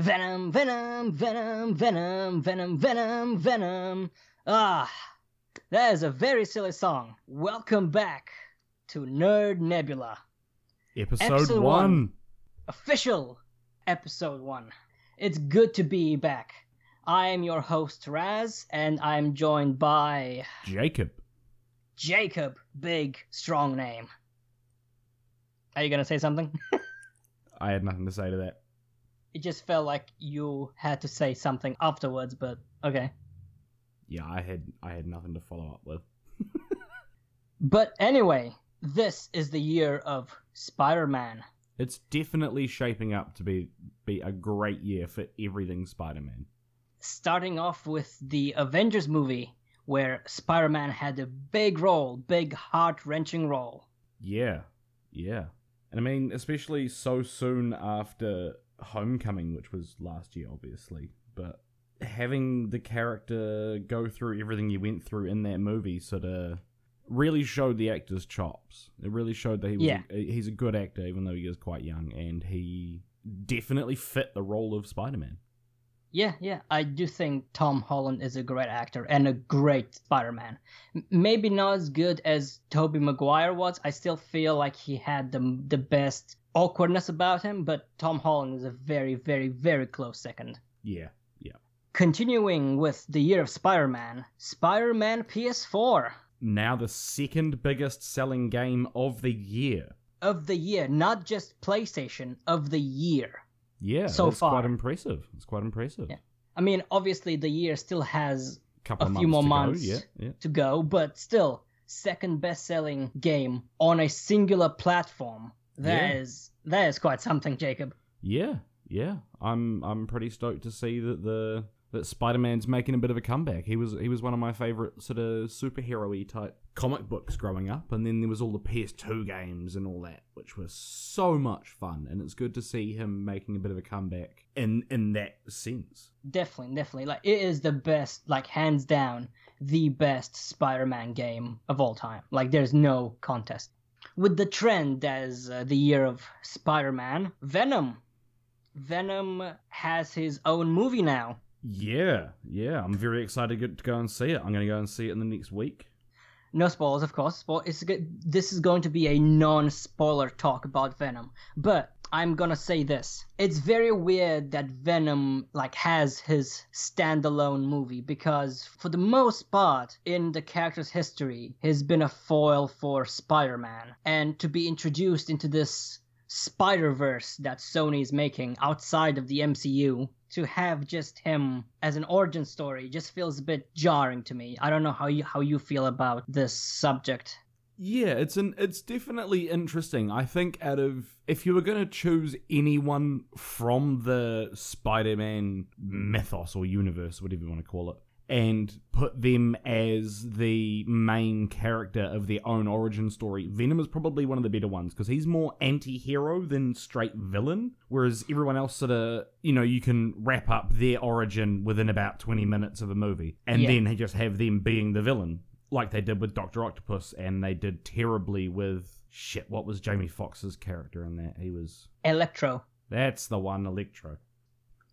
Venom, Venom, Venom, Venom, Venom, Venom, Venom. Ah, that is a very silly song. Welcome back to Nerd Nebula, Episode, Episode one. one. official episode one. It's good to be back. I am your host Raz, and I'm joined by Jacob. Jacob. Big, strong name. Are you gonna say something? I had nothing to say to that. It just felt like you had to say something afterwards, but okay. Yeah, I had I had nothing to follow up with. But anyway, this is the year of Spider-Man. It's definitely shaping up to be be a great year for everything Spider-Man. Starting off with the Avengers movie, where Spider-Man had a big role, big heart-wrenching role. Yeah, yeah. And I mean, especially so soon after Homecoming, which was last year, obviously. But having the character go through everything he went through in that movie sort of really showed the actor's chops. It really showed that he was Yeah. a, he's a good actor, even though he is quite young, and he definitely fit the role of Spider-Man. Yeah, yeah, I do think Tom Holland is a great actor and a great Spider-Man. Maybe not as good as Tobey Maguire was. I still feel like he had the the best awkwardness about him, but Tom Holland is a very, very, very close second. Yeah, yeah. Continuing with the year of Spider-Man, Spider-Man PS4 Now the second biggest selling game of the year. of the year, not just PlayStation of the year. Yeah, So far. quite impressive. It's quite impressive. Yeah. I mean, obviously the year still has Couple A few more months. Go. Yeah, yeah. to go, but still, second best-selling game on a singular platform. That is Yeah. that is quite something, Jacob. Yeah, yeah. I'm I'm pretty stoked to see that the that Spider-Man's making a bit of a comeback. He was he was one of my favorite sort of superhero-y type comic books growing up, and then there was all the PS2 games and all that, which was so much fun. And it's good to see him making a bit of a comeback in in that sense. Definitely, definitely. Like it is the best, like hands down, the best Spider-Man game of all time. Like there's no contest. With the trend as uh, the year of Spider-Man, Venom. Venom has his own movie now. Yeah, yeah. I'm very excited to go- to go and see it. I'm going to go and see it in the next week. No spoilers, of course. It's this is going to be a non-spoiler talk about Venom, but I'm gonna say this: it's very weird that Venom like has his standalone movie because, for the most part, in the character's history, he's been a foil for Spider-Man, and to be introduced into this Spider-Verse that Sony is making outside of the MCU to have just him as an origin story just feels a bit jarring to me. I don't know how you how you feel about this subject. Yeah, it's an it's definitely interesting. I think out of if you were going to choose anyone from the Spider-Man mythos or universe, whatever you want to call it, and put them as the main character of their own origin story, Venom is probably one of the better ones because he's more anti-hero than straight villain, whereas everyone else sort of, you know, you can wrap up their origin within about 20 minutes of a movie and Yeah. then just have them being the villain like they did with Doctor Octopus, and they did terribly with shit. What was Jamie Foxx's character in that? He was Electro. that's the one, Electro.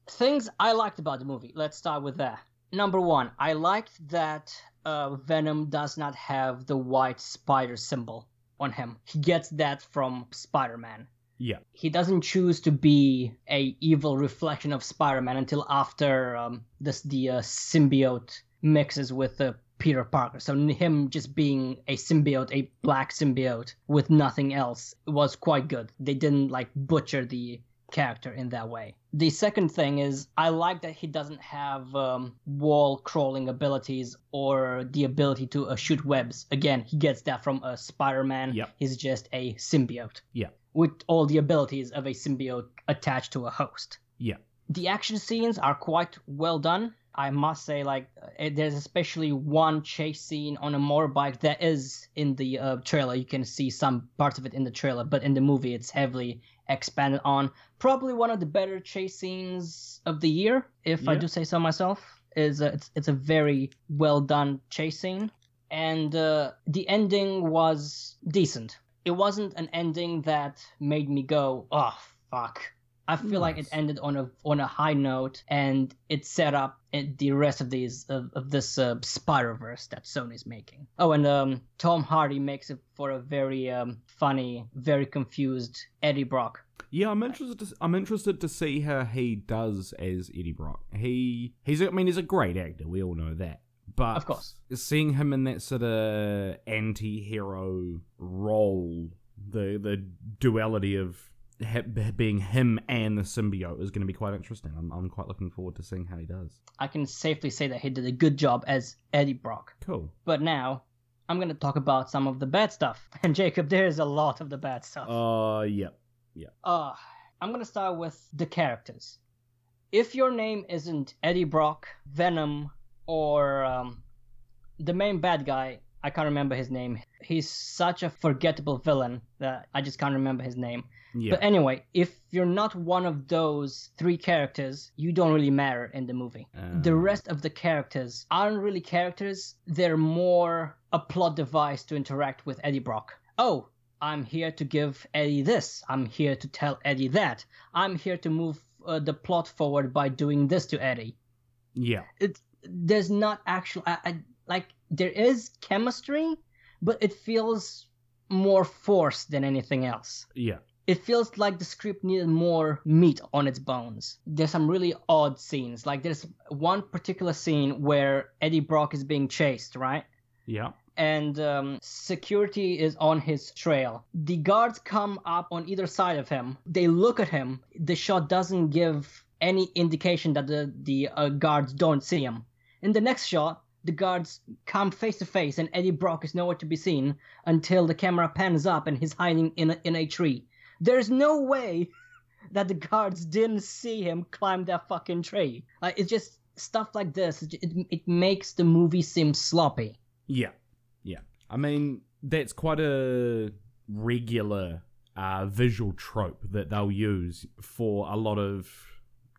Things I liked about the movie. Let's start with that. Number one, I liked that uh, Venom does not have the white spider symbol on him. He gets that from Spider-Man. Yeah, he doesn't choose to be a evil reflection of Spider-Man until after um, this the uh, symbiote mixes with uh, Peter Parker. So him just being a symbiote, a black symbiote with nothing else, was quite good. They didn't like butcher the character in that way. The second thing is I like that he doesn't have um, wall crawling abilities or the ability to uh, shoot webs. Again, he gets that from a Spider-Man. Yep. He's just a symbiote yeah, with all the abilities of a symbiote attached to a host. yeah, The action scenes are quite well done. I must say, like, there's especially one chase scene on a motorbike that is in the uh, trailer. You can see some parts of it in the trailer, but in the movie, it's heavily expanded on. Probably one of the better chase scenes of the year, if I do say so myself. Is uh, it's it's a very well done chase scene, and uh, the ending was decent. It wasn't an ending that made me go, "Oh fuck," I feel like it ended on a on a high note, and it set up the rest of these of, of this uh, Spider Verse that Sony's making. Oh, and um, Tom Hardy makes it for a very um, funny, very confused Eddie Brock. Yeah, I'm interested. To, I'm interested to see how he does as Eddie Brock. He he's. I mean, he's a great actor. We all know that. But Of course. seeing him in that sort of anti-hero role, the the duality of being him and the symbiote is going to be quite interesting. I'm I'm quite looking forward to seeing how he does. I can safely say that he did a good job as Eddie Brock. Cool. But now, I'm gonna talk about some of the bad stuff. And Jacob, there is a lot of the bad stuff. Uh, yep. Yeah. yeah. Uh, I'm gonna start with the characters. If your name isn't Eddie Brock, Venom, or um, the main bad guy, I can't remember his name. He's such a forgettable villain that I just can't remember his name. Yeah. But anyway, if you're not one of those three characters, you don't really matter in the movie. the Um, rest of the characters aren't really characters, they're more a plot device to interact with Eddie Brock. Oh, I'm here to give Eddie this. I'm here to tell Eddie that. I'm here to move uh, the plot forward by doing this to Eddie. yeah. It there's not actual I, I, like there is chemistry, but it feels more forced than anything else Yeah. It feels like the script needed more meat on its bones. There's some really odd scenes. Like there's one particular scene where Eddie Brock is being chased, right? Yeah. And um, security is on his trail. The guards come up on either side of him. They look at him. The shot doesn't give any indication that the the uh, guards don't see him. In the next shot, the guards come face to face, and Eddie Brock is nowhere to be seen until the camera pans up and he's hiding in a, in a tree. There's no way that the guards didn't see him climb that fucking tree. Like it's just stuff like this. It, it, makes the movie seem sloppy. Yeah, yeah. I mean, that's quite a regular uh, visual trope that they'll use for a lot of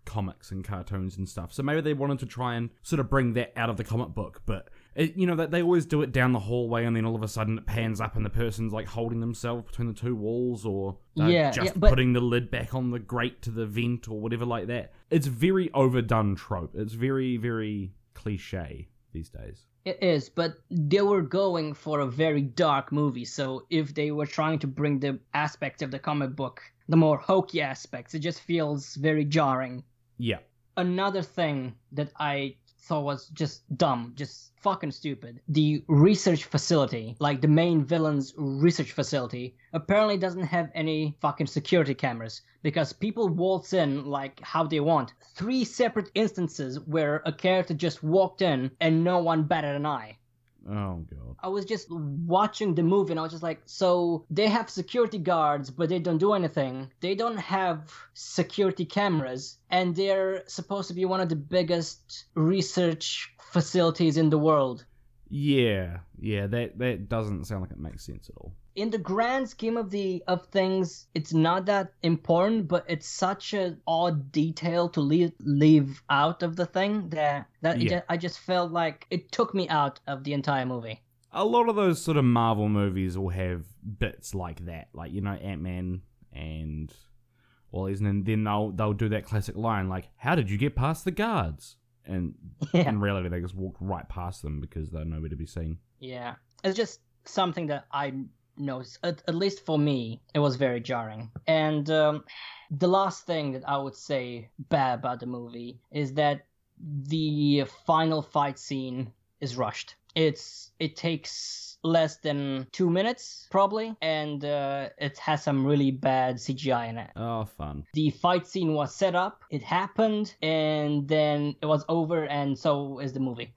comics and cartoons and stuff. So maybe they wanted to try and sort of bring that out of the comic book, but it, you know that they always do it down the hallway, and then all of a sudden it pans up, and the person's like holding themselves between the two walls, or Yeah, just yeah, but- putting the lid back on the grate to the vent, or whatever like that. It's very overdone trope. It's very very cliche these days. It is, but they were going for a very dark movie, so if they were trying to bring the aspects of the comic book, the more hokey aspects, it just feels very jarring. Yeah. Another thing that I thought was just dumb, just fucking stupid. The research facility, like the main villain's research facility, apparently doesn't have any fucking security cameras because people waltz in like how they want. Three separate instances where a character just walked in and no one batted an eye. Oh god. I was just watching the movie and I was just like, so they have security guards, but they don't do anything. They don't have security cameras, and they're supposed to be one of the biggest research facilities in the world. Yeah, yeah, that that doesn't sound like it makes sense at all. In the grand scheme of the of things, it's not that important, but it's such an odd detail to leave leave out of the thing that that Yeah. I just felt like it took me out of the entire movie. A lot of those sort of Marvel movies will have bits like that, like you know Ant Man and all these, and then they'll they'll do that classic line like, "How did you get past the guards?" And Yeah. in reality, they just walked right past them because they're nowhere to be seen. Yeah, it's just something that I noticed. At, at least for me, it was very jarring. And um, the last thing that I would say bad about the movie is that the final fight scene is rushed. It's it takes less than two minutes probably, and uh, it has some really bad CGI in it Oh, fun. the fight scene was set up, it happened, and then it was over, and so is the movie.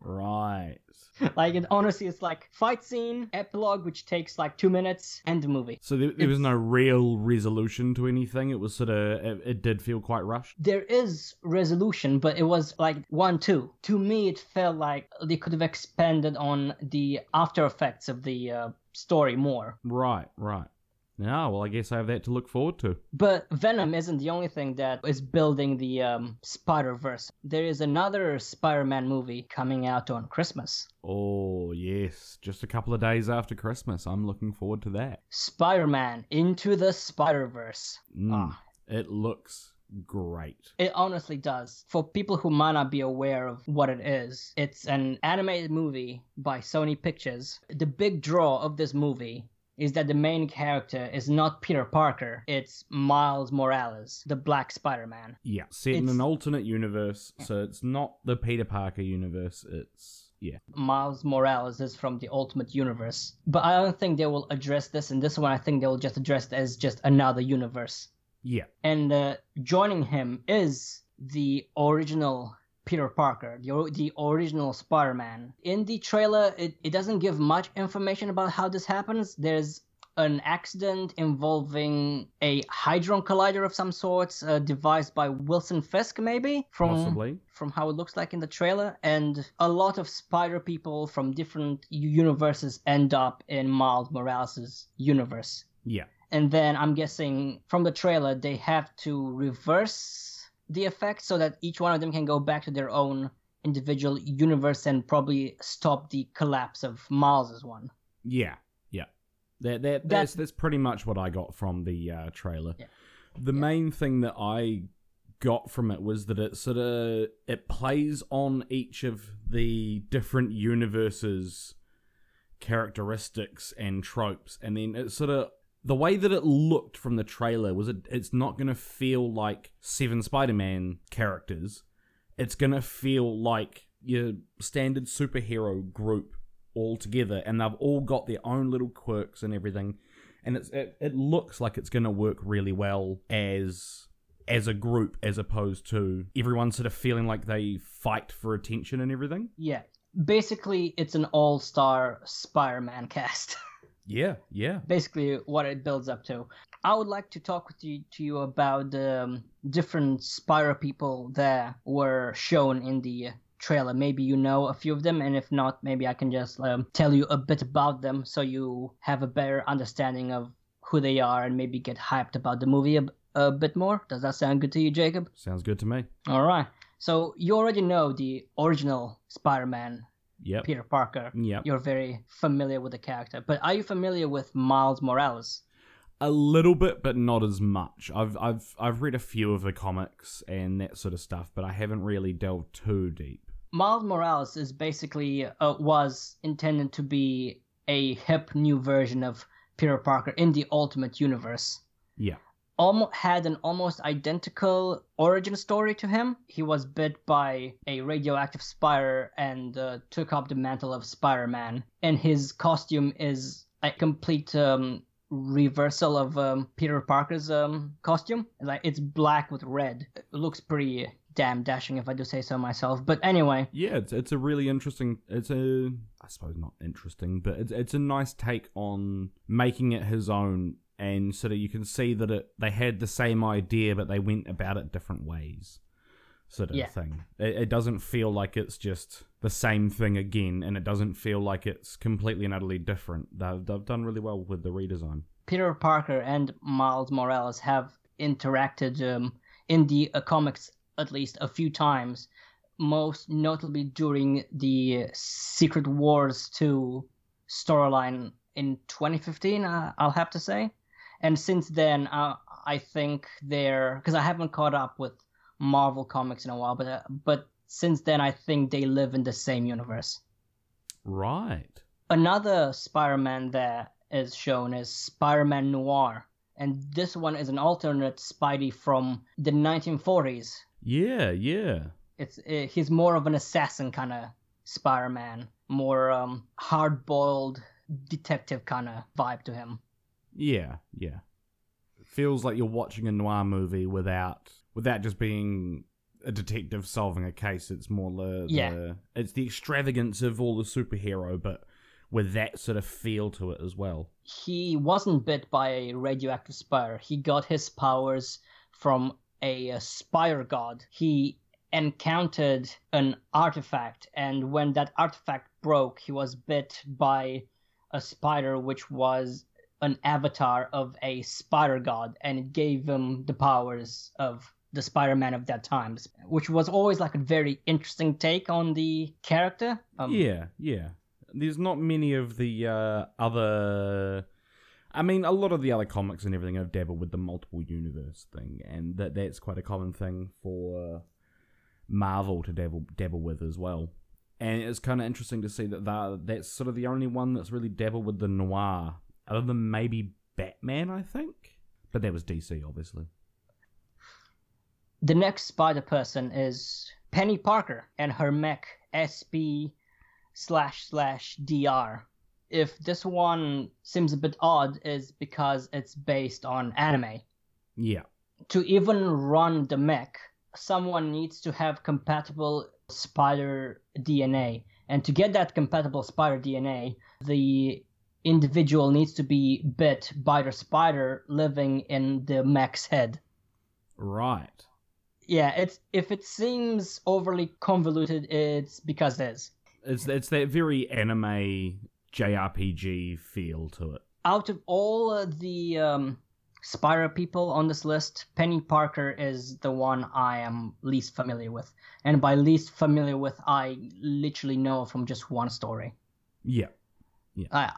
Right. like it honestly it's like fight scene epilogue which takes like two minutes and the movie So there, there was no real resolution to anything. It was sort of it, it did feel quite rushed. there is resolution but it was like one two to me it felt like they could have expanded on the after effects of the uh, story more Right, right. Yeah, well, I guess I have that to look forward to. but venom isn't the only thing that is building the um, spider verse there is another spider-man movie coming out on christmas Oh, yes. Just a couple of days after Christmas. I'm looking forward to that. spider-man into the spider-verse Mm. Ah. It looks great. It honestly does. For people who might not be aware of what it is, it's an animated movie by Sony Pictures. The big draw of this movie is that the main character is not Peter Parker, it's Miles Morales, the Black Spider Man. Yeah, set in an alternate universe, so it's not the Peter Parker universe. It's yeah, Miles Morales is from the Ultimate Universe. But I don't think they will address this in this one. I think they will just address it as just another universe. yeah, And uh, joining him is the original Peter Parker, the, the original Spider Man. In the trailer, it, it doesn't give much information about how this happens. There's an accident involving a Hadron Collider of some sorts, uh, devised by Wilson Fisk, maybe? From, possibly. from how it looks like in the trailer, and a lot of spider people from different universes end up in Miles Morales' universe. Yeah, And then I'm guessing from the trailer they have to reverse the effect so that each one of them can go back to their own individual universe and probably stop the collapse of Miles's one. yeah, yeah. That, that that's that's pretty much what I got from the uh, trailer. Yeah. The main thing that I got from it was that it sort of it plays on each of the different universes characteristics and tropes and then it sort of the way that it looked from the trailer was it, it's not going to feel like seven spider-man characters it's going to feel like your standard superhero group all together and they've all got their own little quirks and everything and it's it, it looks like it's going to work really well as as a group as opposed to everyone sort of feeling like they fight for attention and everything Yeah. Basically, it's an all star Spider Man cast. yeah yeah Basically, what it builds up to. I would like to talk with you to you about the um, different Spider people that were shown in the trailer. Maybe you know a few of them, and if not, maybe I can just um, tell you a bit about them so you have a better understanding of who they are and maybe get hyped about the movie a, a bit more. Does that sound good to you, Jacob? sounds good to me All right. So you already know the original Spider-Man, yep Peter Parker. yep You're very familiar with the character, but are you familiar with Miles Morales? a little bit but not as much i've i've i've read a few of the comics and that sort of stuff but i haven't really delved too deep Miles Morales is basically uh, was intended to be a hip new version of Peter Parker in the Ultimate Universe. yeah Almo- had an almost identical origin story to him. He was bit by a radioactive spider and uh, took up the mantle of Spider-Man. And his costume is a complete um, reversal of um, Peter Parker's um, costume. Like it's black with red. It looks pretty damn dashing, if I do say so myself. But anyway, yeah it's, it's a really interesting it's a i suppose not interesting but it's, it's a nice take on making it his own and sort of you can see that it they had the same idea but they went about it different ways sort of Yeah. thing it, it doesn't feel like it's just the same thing again and it doesn't feel like it's completely and utterly different they've, they've done really well with the redesign Peter Parker and Miles Morales have interacted um, in the uh, comics at least a few times, most notably during the Secret Wars 2 storyline in 2015, uh, I'll have to say. And since then, uh, I think they're because I haven't caught up with Marvel comics in a while, but uh, but since then, I think they live in the same universe. right Another Spider-Man that is shown is Spider-Man Noir, and this one is an alternate Spidey from the 1940s. yeah yeah It's uh, he's more of an assassin kind of Spider-Man, more um, hard-boiled detective kind of vibe to him. Yeah, yeah. It feels like you're watching a noir movie without without just being a detective solving a case. It's more the, the Yeah. it's the extravagance of all the superhero, but with that sort of feel to it as well. He wasn't bit by a radioactive spider. He got his powers from a, uh spider god. He encountered an artifact, and when that artifact broke, he was bit by a spider, which was an avatar of a spider god, and it gave him the powers of the Spider-Man of that time, which was always like a very interesting take on the character. Um, yeah, yeah. There's not many of the uh, other I mean, a lot of the other comics and everything have dabbled with the multiple universe thing, and that that's quite a common thing for Marvel to dabble dabble with as well. And it's kind of interesting to see that that's sort of the only one that's really dabbled with the noir, other than maybe Batman, I think. But that was DC, obviously. The next Spider Person is Penny Parker and her mech SP slash slash DR. If this one seems a bit odd, is because it's based on anime. Yeah. To even run the mech, someone needs to have compatible spider DNA. And to get that compatible spider DNA, the individual needs to be bit by the spider living in the mech's head. Right. Yeah, it's if it seems overly convoluted, it's because it is. It's it's that very anime JRPG feel to it. Out of all the um, Spider people on this list, Penny Parker is the one I am least familiar with. And by least familiar with, I literally know from just one story. Yeah. Yeah. I,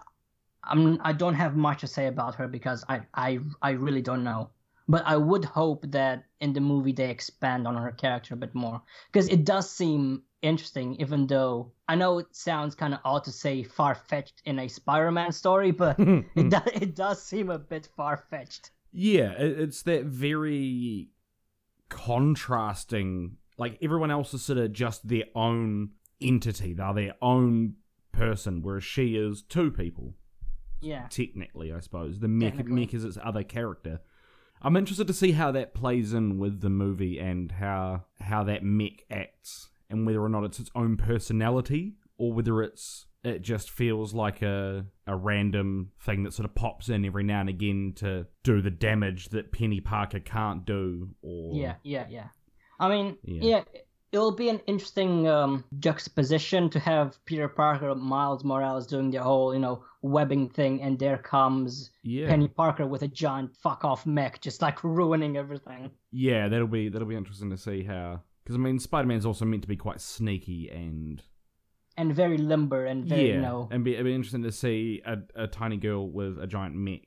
I'm, I don't have much to say about her because I, I, I really don't know. But I would hope that in the movie they expand on her character a bit more because it does seem interesting, even though I know it sounds kind of odd to say far fetched in a Spider-Man story, but it does it does seem a bit far fetched. Yeah, it's that very contrasting. Like everyone else is sort of just their own entity; they're their own person, whereas she is two people. Yeah, technically, I suppose the mech, mech is its other character. I'm interested to see how that plays in with the movie and how how that mech acts and whether or not it's its own personality or whether it's it just feels like a a random thing that sort of pops in every now and again to do the damage that Penny Parker can't do or Yeah, yeah, yeah. I mean, yeah, yeah it'll be an interesting um, juxtaposition to have Peter Parker, Miles Morales doing the whole, you know, webbing thing, and there comes yeah. Penny Parker with a giant fuck off mech, just like ruining everything. Yeah, that'll be that'll be interesting to see how. Because I mean, Spider Man's also meant to be quite sneaky and and very limber and very yeah, you know. and be, it'd be interesting to see a, a tiny girl with a giant mech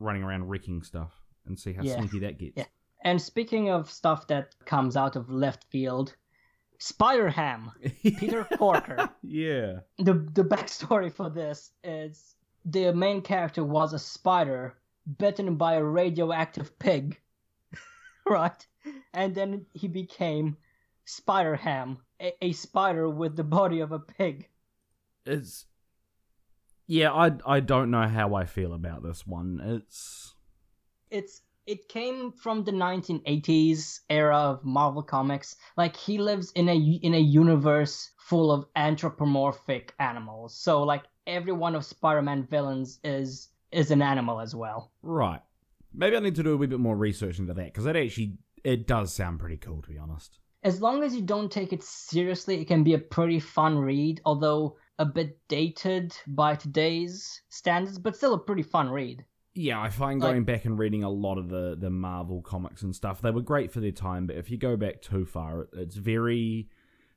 running around wrecking stuff and see how yeah. sneaky that gets. Yeah. And speaking of stuff that comes out of left field, Spider Ham, Peter Porker. yeah. The the backstory for this is the main character was a spider bitten by a radioactive pig, right? And then he became Spider Ham, a, a spider with the body of a pig. It's yeah, I I don't know how I feel about this one. It's it's it came from the 1980s era of Marvel Comics. Like he lives in a in a universe full of anthropomorphic animals. So like every one of Spider-Man villains is is an animal as well. Right. Maybe I need to do a wee bit more research into that because that actually it does sound pretty cool to be honest. As long as you don't take it seriously, it can be a pretty fun read, although a bit dated by today's standards, but still a pretty fun read yeah, I find going like, back and reading a lot of the the Marvel comics and stuff, they were great for their time, but if you go back too far, it's very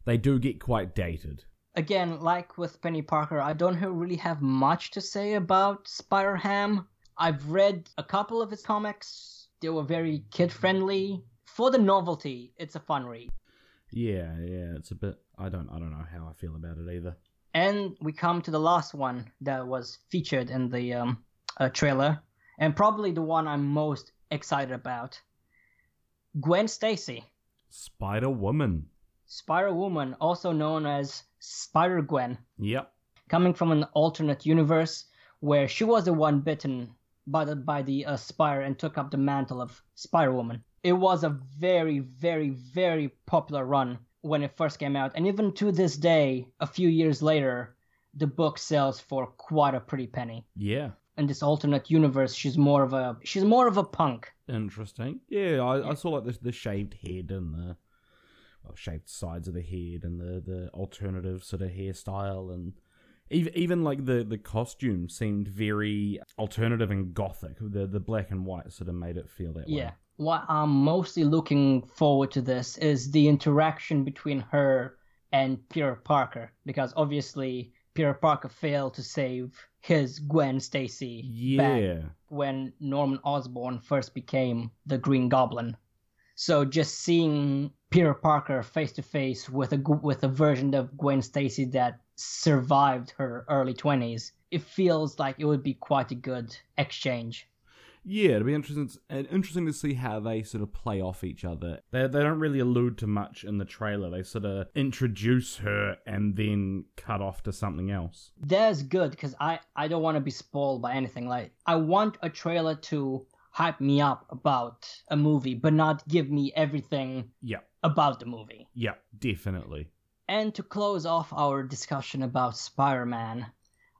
they do get quite dated. Again, like with Penny Parker, I don't really have much to say about Spider Ham. I've read a couple of his comics. They were very kid friendly. For the novelty, it's a fun read. Yeah, yeah, it's a bit I don't I don't know how I feel about it either. And we come to the last one that was featured in the um, uh, trailer, and probably the one I'm most excited about. Gwen Stacy. Spider Woman. Spider Woman, also known as Spider Gwen. Yep. Coming from an alternate universe where she was the one bitten by the by the uh, Spire and took up the mantle of Spider Woman. It was a very, very, very popular run when it first came out, and even to this day, a few years later, the book sells for quite a pretty penny. Yeah in this alternate universe she's more of a she's more of a punk interesting yeah i, yeah. I saw like the, the shaved head and the well, shaved sides of the head and the the alternative sort of hairstyle and even even like the the costume seemed very alternative and gothic the the black and white sort of made it feel that yeah. way what i'm mostly looking forward to this is the interaction between her and peter parker because obviously Peter Parker failed to save his Gwen Stacy back when Norman Osborn first became the Green Goblin. So just seeing Peter Parker face to face with a with a version of Gwen Stacy that survived her early 20s, it feels like it would be quite a good exchange. Yeah, it'll be interesting. uh, Interesting to see how they sort of play off each other. They they don't really allude to much in the trailer. They sort of introduce her and then cut off to something else. That's good because I, I don't want to be spoiled by anything. Like I want a trailer to hype me up about a movie, but not give me everything Yeah, about the movie. yeah, definitely. And to close off our discussion about Spider Man,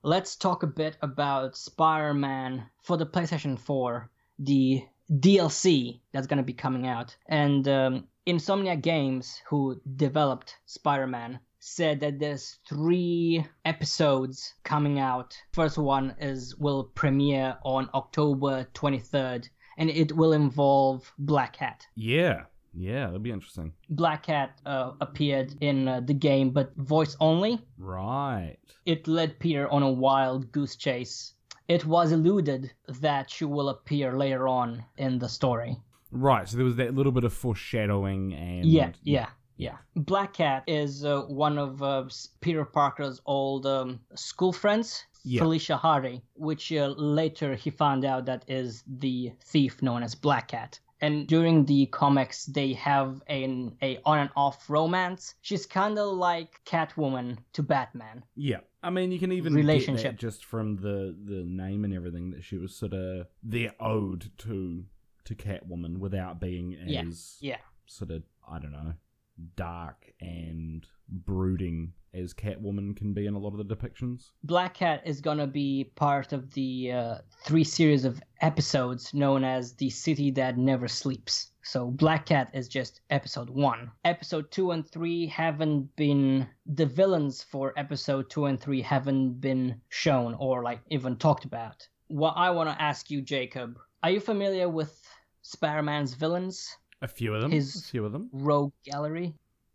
let's talk a bit about Spider Man for the PlayStation 4, the DLC that's going to be coming out. And um, Insomniac Games, who developed Spider Man, said that there's three episodes coming out. First one is will premiere on October 23rd, and it will involve Black Cat. Yeah, yeah, that'll be interesting. Black Cat uh, appeared in uh, the game, but voice only. Right. It led Peter on a wild goose chase. It was alluded that she will appear later on in the story. Right. So there was that little bit of foreshadowing and Yeah, yeah, yeah. Black Cat is uh, one of uh, Peter Parker's old um, school friends, Yeah. Felicia Hardy, which uh, later he found out that is the thief known as Black Cat. And during the comics, they have an a on and off romance. She's kind of like Catwoman to Batman. Yeah. I mean, you can even Relationship. just from the the name and everything that she was sort of their ode to to Catwoman without being Yeah, as yeah. sort of I don't know dark and brooding as Catwoman can be in a lot of the depictions. Black Cat is gonna be part of the uh, three series of episodes known as the City That Never Sleeps. So Black Cat is just episode one. Episode two and three haven't been the villains for episode two and three haven't been shown or like even talked about. What I want to ask you, Jacob, are you familiar with Spider-Man's villains? A few of them. His- a few of them. Rogue Gallery.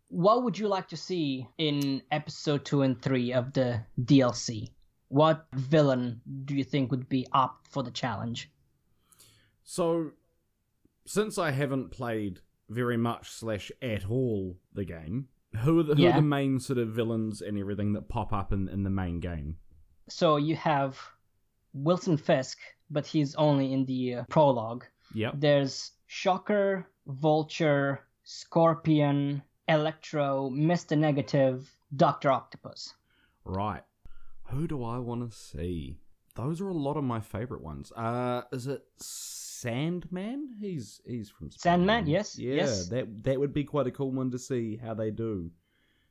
What would you like to see in episode 2 and 3 of the DLC? What villain do you think would be up for the challenge? So, since I haven't played very much slash at all the game, who are the, who Yeah. are the main sort of villains and everything that pop up in, in the main game? So you have Wilson Fisk, but he's only in the uh, prologue. Yep. There's Shocker, Vulture, Scorpion, Electro, Mr. Negative, Dr. Octopus. Right. Who do I want to see? Those are a lot of my favorite ones. Uh, is it Sandman? He's he's from Sandman, yes, Yeah, yes. that that would be quite a cool one to see how they do.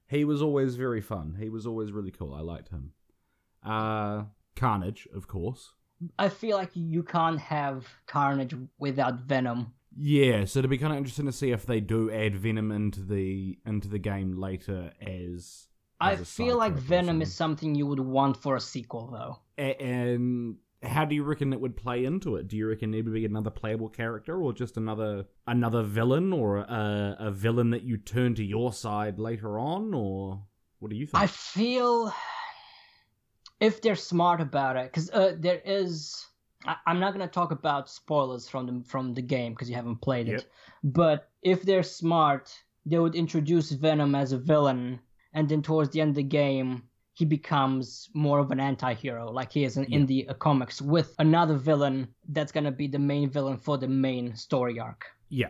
He was always very fun. He was always really cool. I liked him. Uh, Carnage, of course. I feel like you can't have Carnage without Venom. Yeah, so it'd be kind of interesting to see if they do add Venom into the into the game later as. I as a feel like Venom is something you would want for a sequel, though. A- and how do you reckon it would play into it? Do you reckon it would be another playable character, or just another another villain, or a, a villain that you turn to your side later on, or what do you think? I feel if they're smart about it, because uh, there is. I, I'm not gonna talk about spoilers from the from the game because you haven't played Yep. it. But if they're smart, they would introduce Venom as a villain, and then towards the end of the game, he becomes more of an anti-hero, like he is in, in the uh, comics, with another villain that's gonna be the main villain for the main story arc. yeah,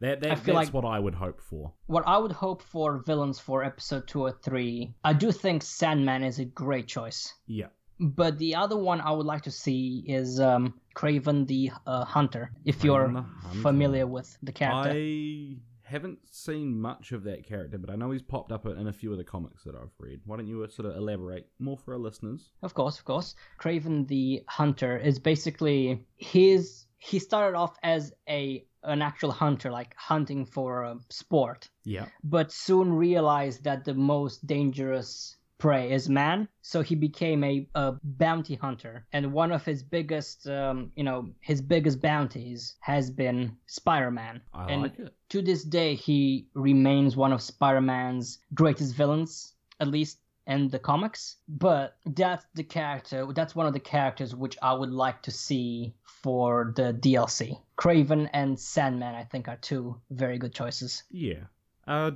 that, that I feel that's like- what I would hope for. what I would hope for villains for episode two or three, I do think Sandman is a great choice. Yeah, But the other one I would like to see is um, Kraven the uh, Hunter. If you're Hunter. familiar with the character, I haven't seen much of that character, but I know he's popped up in a few of the comics that I've read. Why don't you uh, sort of elaborate more for our listeners? of course, of course, Kraven the Hunter is basically his. He started off as a an actual hunter, like hunting for uh, sport. Yeah, but soon realized that the most dangerous prey is man so he became a, a bounty hunter and one of his biggest um, you know his biggest bounties has been spider-man I and like it. to this day he remains one of spider-man's greatest villains at least in the comics, but that's the character. That's one of the characters which I would like to see for the DLC. Kraven and Sandman, I think, are two very good choices. Yeah. Uh,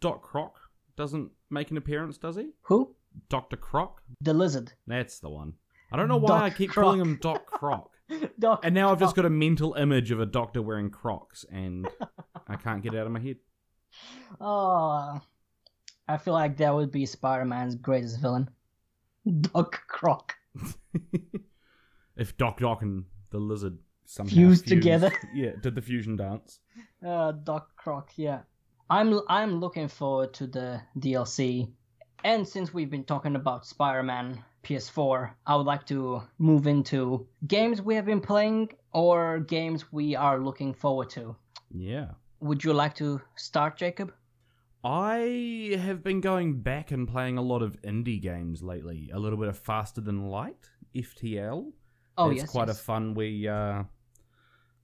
Doc Croc doesn't make an appearance, does he? Who? Dr. Croc? The lizard. That's the one. I don't know why Doc I keep Croc. calling him Doc Croc. Doc And now I've just got a mental image of a doctor wearing Crocs, and I can't get it out of my head. Oh, I feel like that would be Spider-Man's greatest villain, Doc Croc. if Doc Doc and the lizard somehow Fused together. yeah, did the fusion dance. Uh, Doc Croc, yeah. I'm I'm looking forward to the DLC, and since we've been talking about Spider-Man PS4, I would like to move into games we have been playing or games we are looking forward to. Yeah. Would you like to start, Jacob? I have been going back and playing a lot of indie games lately. A little bit of Faster Than Light, FTL. Oh it's yes, It's quite yes. a fun we uh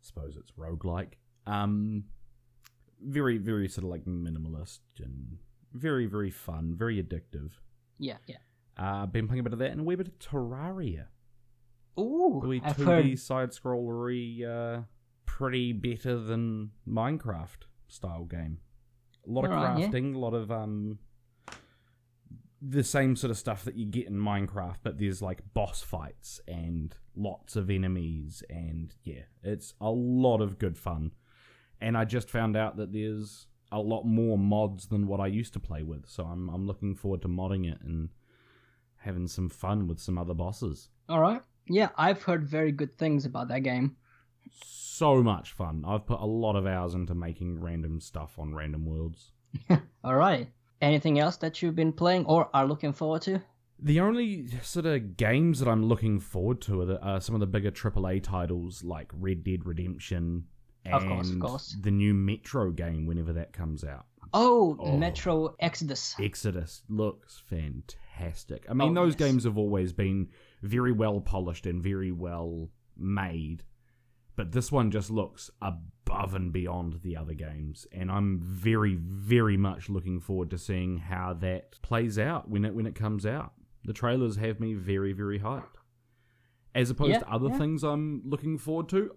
suppose it's roguelike. Um very, very sort of like minimalist and very, very fun, very addictive. yeah, yeah. Uh been playing a bit of that and a wee bit of Terraria. Ooh, wee 2D heard. side scrollery uh pretty better than Minecraft style game. A lot of Alright, yeah. crafting, a lot of um the same sort of stuff that you get in Minecraft, but there's like boss fights and lots of enemies and yeah, it's a lot of good fun. And I just found out that there's a lot more mods than what I used to play with, so I'm I'm looking forward to modding it and having some fun with some other bosses. All right. Yeah, I've heard very good things about that game. so much fun. I've put a lot of hours into making random stuff on random worlds. All right. Anything else that you've been playing or are looking forward to? The only sort of games that I'm looking forward to are, the, are some of the bigger AAA titles like Red Dead Redemption Of course, of course. the new Metro game whenever that comes out. Oh, Oh. Metro Exodus. Exodus looks fantastic. I oh, mean, Oh, those yes. games have always been very well polished and very well made, but this one just looks above and beyond the other games, and I'm very, very much looking forward to seeing how that plays out when it when it comes out. The trailers have me very, very hyped. As opposed Yeah, to other yeah. things I'm looking forward to,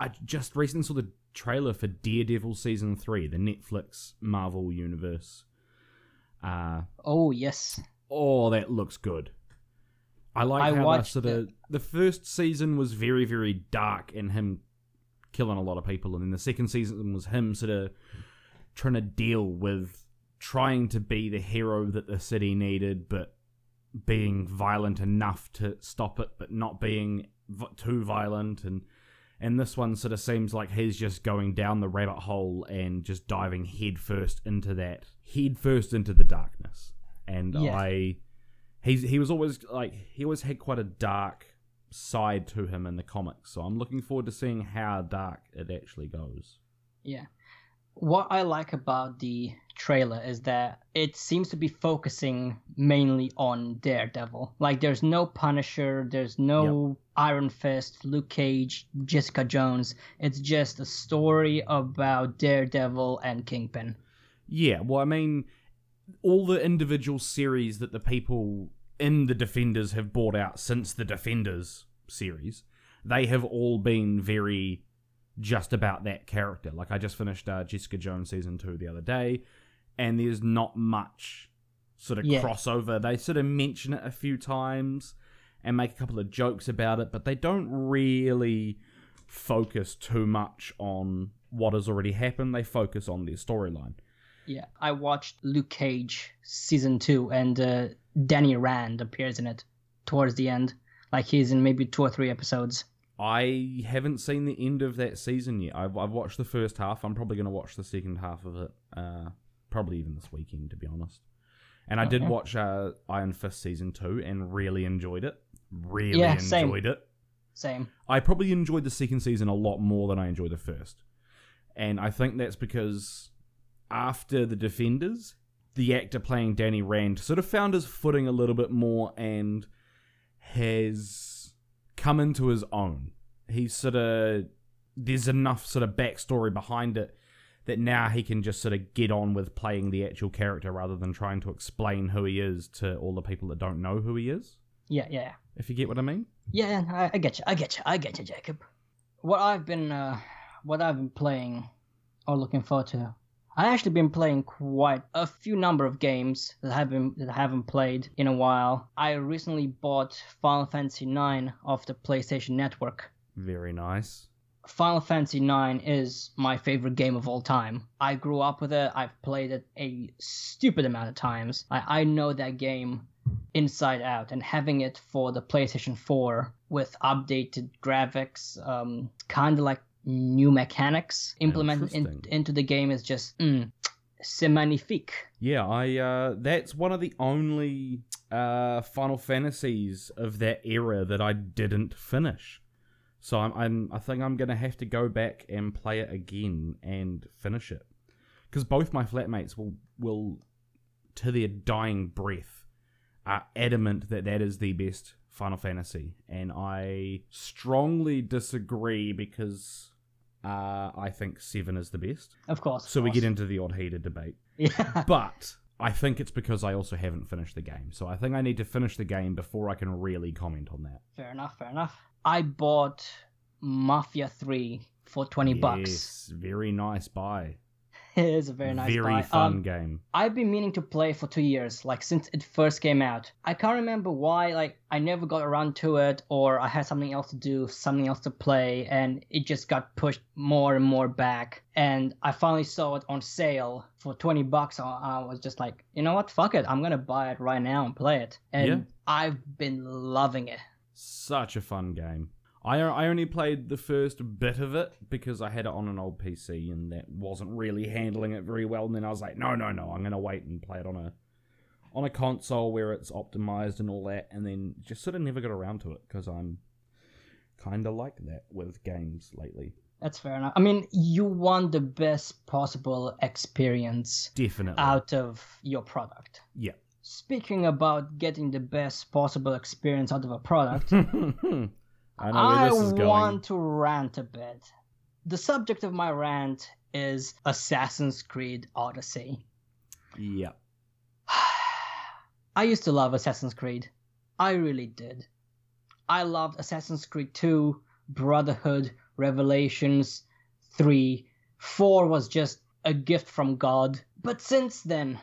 I just recently saw the trailer for Daredevil season three, the Netflix Marvel universe. Uh, Oh, yes. oh, that looks good. I like I how the sort of the first season was very, very dark and him killing a lot of people, and then the second season was him sort of trying to deal with trying to be the hero that the city needed, but being violent enough to stop it, but not being v- too violent, and and this one sort of seems like he's just going down the rabbit hole and just diving head first into that, head first into the darkness, and Yeah. I he's he was always like he always had quite a dark side to him in the comics so i'm looking forward to seeing how dark it actually goes Yeah. What I like about the trailer is that it seems to be focusing mainly on Daredevil. Like, there's no Punisher, there's no Iron Fist, Luke Cage, Jessica Jones. It's just a story about Daredevil and Kingpin. yeah well i mean all the individual series that the people in the defenders have brought out since the defenders series they have all been very just about that character like i just finished uh, jessica jones season 2 the other day and there's not much sort of Yeah. crossover they sort of mention it a few times and make a couple of jokes about it but they don't really focus too much on what has already happened they focus on their storyline Yeah, I watched Luke Cage season two, and uh, Danny Rand appears in it towards the end. Like he's in maybe two or three episodes. I haven't seen the end of that season yet. I've, I've watched the first half. I'm probably going to watch the second half of it, uh, probably even this weekend, to be honest. And I did watch uh, Iron Fist season two and really enjoyed it. Really Yeah, same. enjoyed it. Same. I probably enjoyed the second season a lot more than I enjoyed the first. And I think that's because after The Defenders, the actor playing Danny Rand sort of found his footing a little bit more and has come into his own. He's sort of. There's enough sort of backstory behind it that now he can just sort of get on with playing the actual character rather than trying to explain who he is to all the people that don't know who he is. Yeah, yeah, If you get what I mean. yeah. I, I get you. I get you. I get you, Jacob. What I've been, uh, what I've been playing, or looking forward to. I actually been playing quite a few number of games that have been that I haven't played in a while. I recently bought Final Fantasy IX off the PlayStation Network. Very nice. Final Fantasy IX is my favorite game of all time. I grew up with it. I've played it a stupid amount of times. I, I know that game inside out, and having it for the PlayStation 4 with updated graphics, um, kind of like new mechanics implemented in, into the game is just mm, c'est magnifique. Yeah, I uh that's one of the only uh Final Fantasies of that era that I didn't finish. So I'm, I'm I think I'm gonna have to go back and play it again and finish it. Because both my flatmates will will to their dying breath are adamant that that is the best Final Fantasy, and I strongly disagree because uh, I think seven is the best. Of course. So of we course. get into the odd heated debate. Yeah. But I think it's because I also haven't finished the game. So I think I need to finish the game before I can really comment on that. Fair enough. Fair enough. I bought Mafia 3 for 20 bucks. Yes, very nice buy. It is a very nice very buy. fun Um, game. I've been meaning to play for two years, like since it first came out. I can't remember why, like I never got around to it, or I had something else to do, something else to play, and it just got pushed more and more back. And I finally saw it on sale for twenty bucks. I, I was just like, you know what, fuck it, I'm gonna buy it right now and play it. And Yeah. I've been loving it. Such a fun game. I, I only played the first bit of it because I had it on an old PC and that wasn't really handling it very well. And then I was like, no, no, no, I'm gonna wait and play it on a on a console where it's optimized and all that. And then just sort of never got around to it because I'm kind of like that with games lately. That's fair enough. I mean, you want the best possible experience Definitely. out of your product. yeah. Speaking about getting the best possible experience out of a product, I know where this is going. want to rant a bit. The subject of my rant is Assassin's Creed Odyssey. Yeah. I used to love Assassin's Creed. I really did. I loved Assassin's Creed 2, Brotherhood, Revelations 3. 4 was just a gift from God. But since then,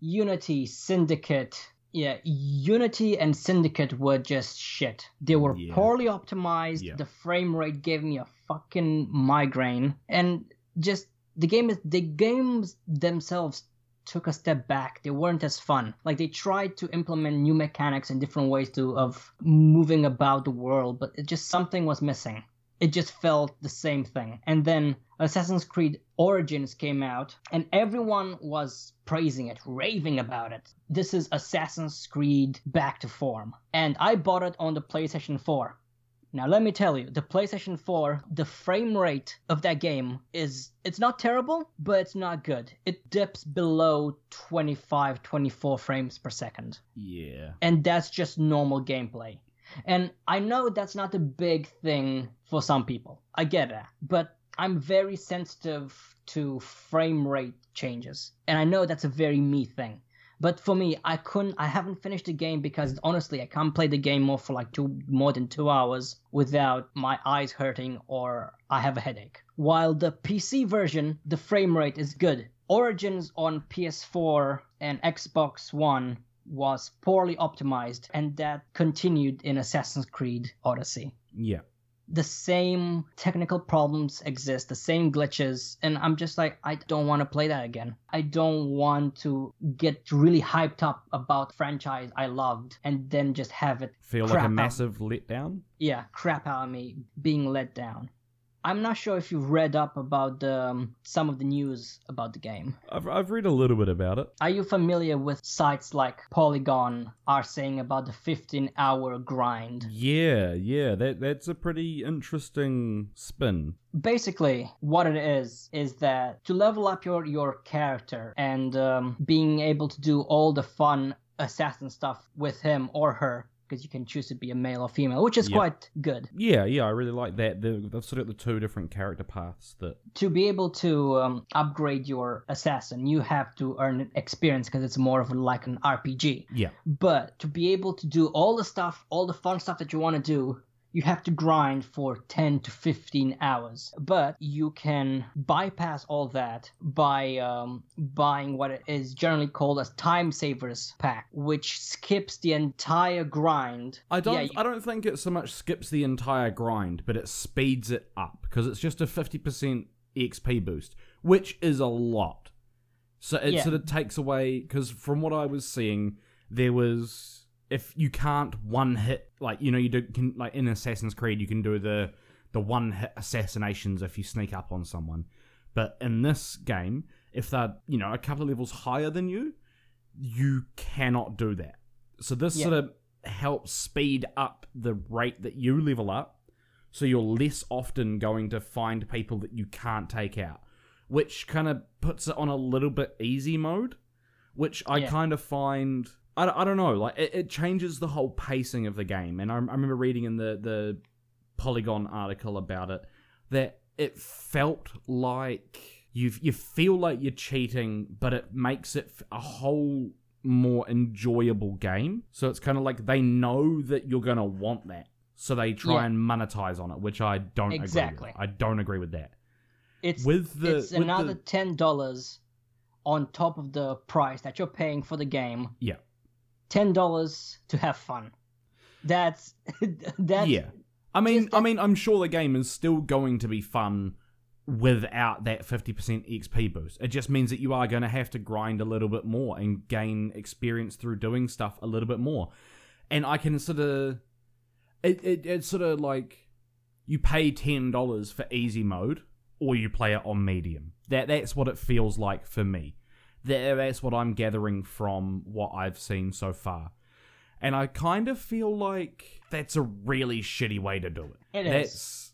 Unity, Syndicate, yeah, Unity and Syndicate were just shit. They were Yeah. poorly optimized. Yeah. The frame rate gave me a fucking migraine, and just the game is the games themselves took a step back. They weren't as fun. Like they tried to implement new mechanics and different ways to of moving about the world, but it just something was missing. It just felt the same thing. And then Assassin's Creed Origins came out, and everyone was praising it, raving about it. This is Assassin's Creed back to form. And I bought it on the PlayStation 4. Now let me tell you, the PlayStation 4, the frame rate of that game is it's not terrible, but it's not good. It dips below 25 24 frames per second Yeah. and that's just normal gameplay. And I know that's not a big thing for some people. I get that. But I'm very sensitive to frame rate changes. And I know that's a very me thing. But for me, I couldn't I haven't finished the game because honestly I can't play the game more for like two more than two hours without my eyes hurting or I have a headache. While the PC version, the frame rate is good. Origins on PS4 and Xbox One was poorly optimized, and that continued in Assassin's Creed Odyssey. Yeah. The same technical problems exist, the same glitches, and I'm just like, I don't want to play that again. I don't want to get really hyped up about franchise I loved and then just have it Feel like a massive letdown? yeah, crap out of me being let down. I'm not sure if you've read up about um, some of the news about the game. I've, I've read a little bit about it. Are you familiar with sites like Polygon are saying about the 15 hour grind? Yeah, yeah, that that's a pretty interesting spin. Basically, what it is is that to level up your your character and um, being able to do all the fun assassin stuff with him or her because you can choose to be a male or female, which is quite good. Yeah, yeah, I really like that. They've they've sort of the two different character paths that. To be able to um, upgrade your assassin, you have to earn experience because it's more of like an RPG. Yeah, But to be able to do all the stuff, all the fun stuff that you want to do, you have to grind for 10 to 15 hours. But you can bypass all that by um, buying what is generally called a time savers pack, which skips the entire grind. I don't. Yeah, you- I don't think it so much skips the entire grind, but it speeds it up because it's just a fifty percent XP boost, which is a lot. So it Yeah. sort of takes away because from what I was seeing, there was if you can't one hit like you know you do can like in Assassin's Creed you can do the the one hit assassinations if you sneak up on someone, but in this game if they're you know a couple of levels higher than you, you cannot do that. So this Yeah. sort of helps speed up the rate that you level up, so you're less often going to find people that you can't take out, which kind of puts it on a little bit easy mode, which I Yeah. kind of find. I, don't- I don't know, like it, it changes the whole pacing of the game. And I, I remember reading in the, the Polygon article about it that it felt like you you feel like you're cheating, but it makes it a whole more enjoyable game. So it's kind of like they know that you're gonna want that, so they try Yeah. and monetize on it, which I don't Exactly. agree with. I don't agree with that. It's With the it's with another the, ten dollars on top of the price that you're paying for the game. Yeah. Ten dollars to have fun. That's that. yeah. I mean, I mean, I'm sure the game is still going to be fun without that 50% XP boost. It just means that you are going to have to grind a little bit more and gain experience through doing stuff a little bit more. And I can sort of, it, it it's sort of like you pay ten dollars for easy mode, or you play it on medium. That that's what it feels like for me. That, that's what I'm gathering from what I've seen so far. And I kind of feel like that's a really shitty way to do it. It is. That's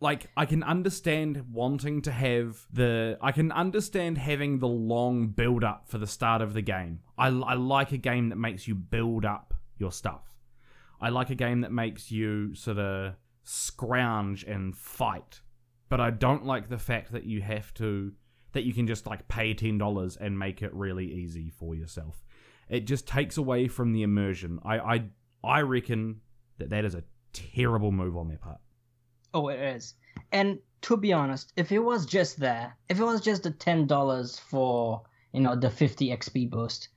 like I can understand wanting to have the I can understand having the long build up for the start of the game. I, I like a game that makes you build up your stuff. I like a game that makes you sort of scrounge and fight. But I don't like the fact that you have to that you can just like pay ten dollars and make it really easy for yourself. It just takes away from the immersion. I I I reckon that that is a terrible move on their part. Oh, it is. And to be honest, if it was just there, if it was just the ten dollars for you know the fifty XP boost,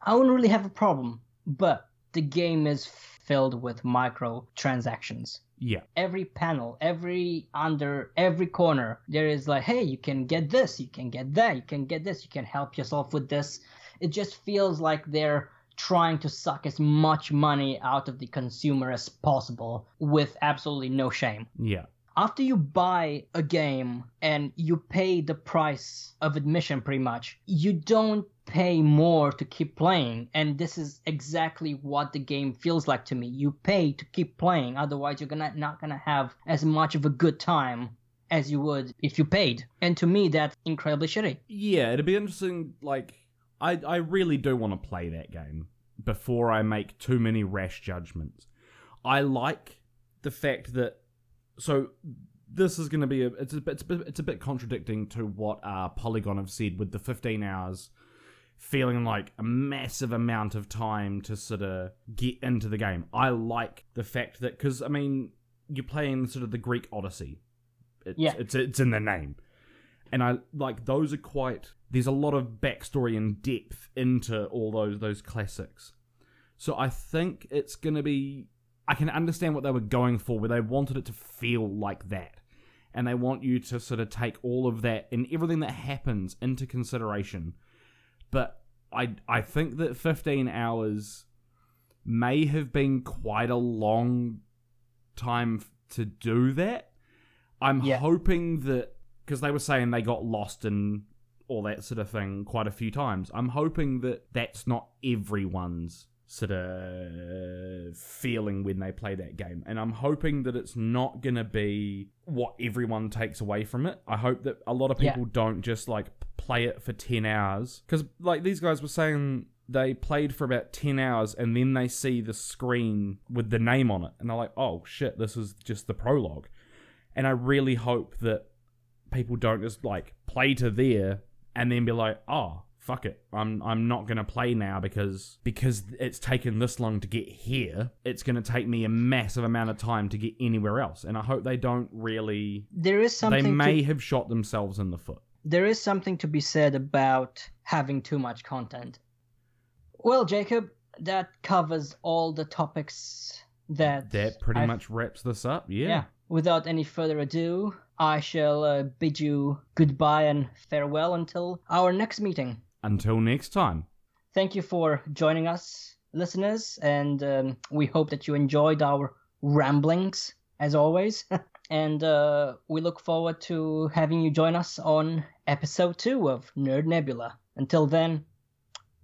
I wouldn't really have a problem. But the game is filled with microtransactions. Yeah. Every panel, every under every corner, there is like, hey, you can get this, you can get that, you can get this, you can help yourself with this. It just feels like they're trying to suck as much money out of the consumer as possible with absolutely no shame Yeah. After you buy a game and you pay the price of admission pretty much you don't pay more to keep playing and this is exactly what the game feels like to me you pay to keep playing otherwise you're gonna not gonna have as much of a good time as you would if you paid and to me that's incredibly shitty Yeah, it'd be interesting. Like, I I really do want to play that game before I make too many rash judgments. I like the fact that so this is going to be a it's a bit it's a bit, it's a bit contradicting to what uh, Polygon have said with the 15 hours feeling like a massive amount of time to sort of get into the game. I like the fact that because I mean you're playing sort of the Greek Odyssey. It's, Yeah. it's it's in the name and I like those are quite. There's a lot of backstory and depth into all those those classics. So I think it's gonna be. I can understand what they were going for, where they wanted it to feel like that, and they want you to sort of take all of that and everything that happens into consideration. But I I think that 15 hours may have been quite a long time to do that. I'm Yeah. hoping that because they were saying they got lost and all that sort of thing quite a few times. I'm hoping that that's not everyone's sort of feeling when they play that game. And I'm hoping that it's not going to be what everyone takes away from it. I hope that a lot of Yeah. people don't just like play it for 10 hours. Because, like, these guys were saying they played for about 10 hours and then they see the screen with the name on it and they're like, oh shit, this is just the prologue. And I really hope that people don't just like play to there and then be like, oh, fuck it. I'm I'm not gonna play now because because it's taken this long to get here. It's gonna take me a massive amount of time to get anywhere else. And I hope they don't really There is something they may to, have shot themselves in the foot. there is something to be said about having too much content. Well, Jacob, that covers all the topics that That pretty I've- much wraps this up. Yeah. Yeah. Without any further ado, I shall uh, bid you goodbye and farewell until our next meeting. Until next time. Thank you for joining us, listeners, and um, we hope that you enjoyed our ramblings, as always. and uh, we look forward to having you join us on episode two of Nerd Nebula. Until then,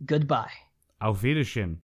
goodbye. Auf Wiedersehen.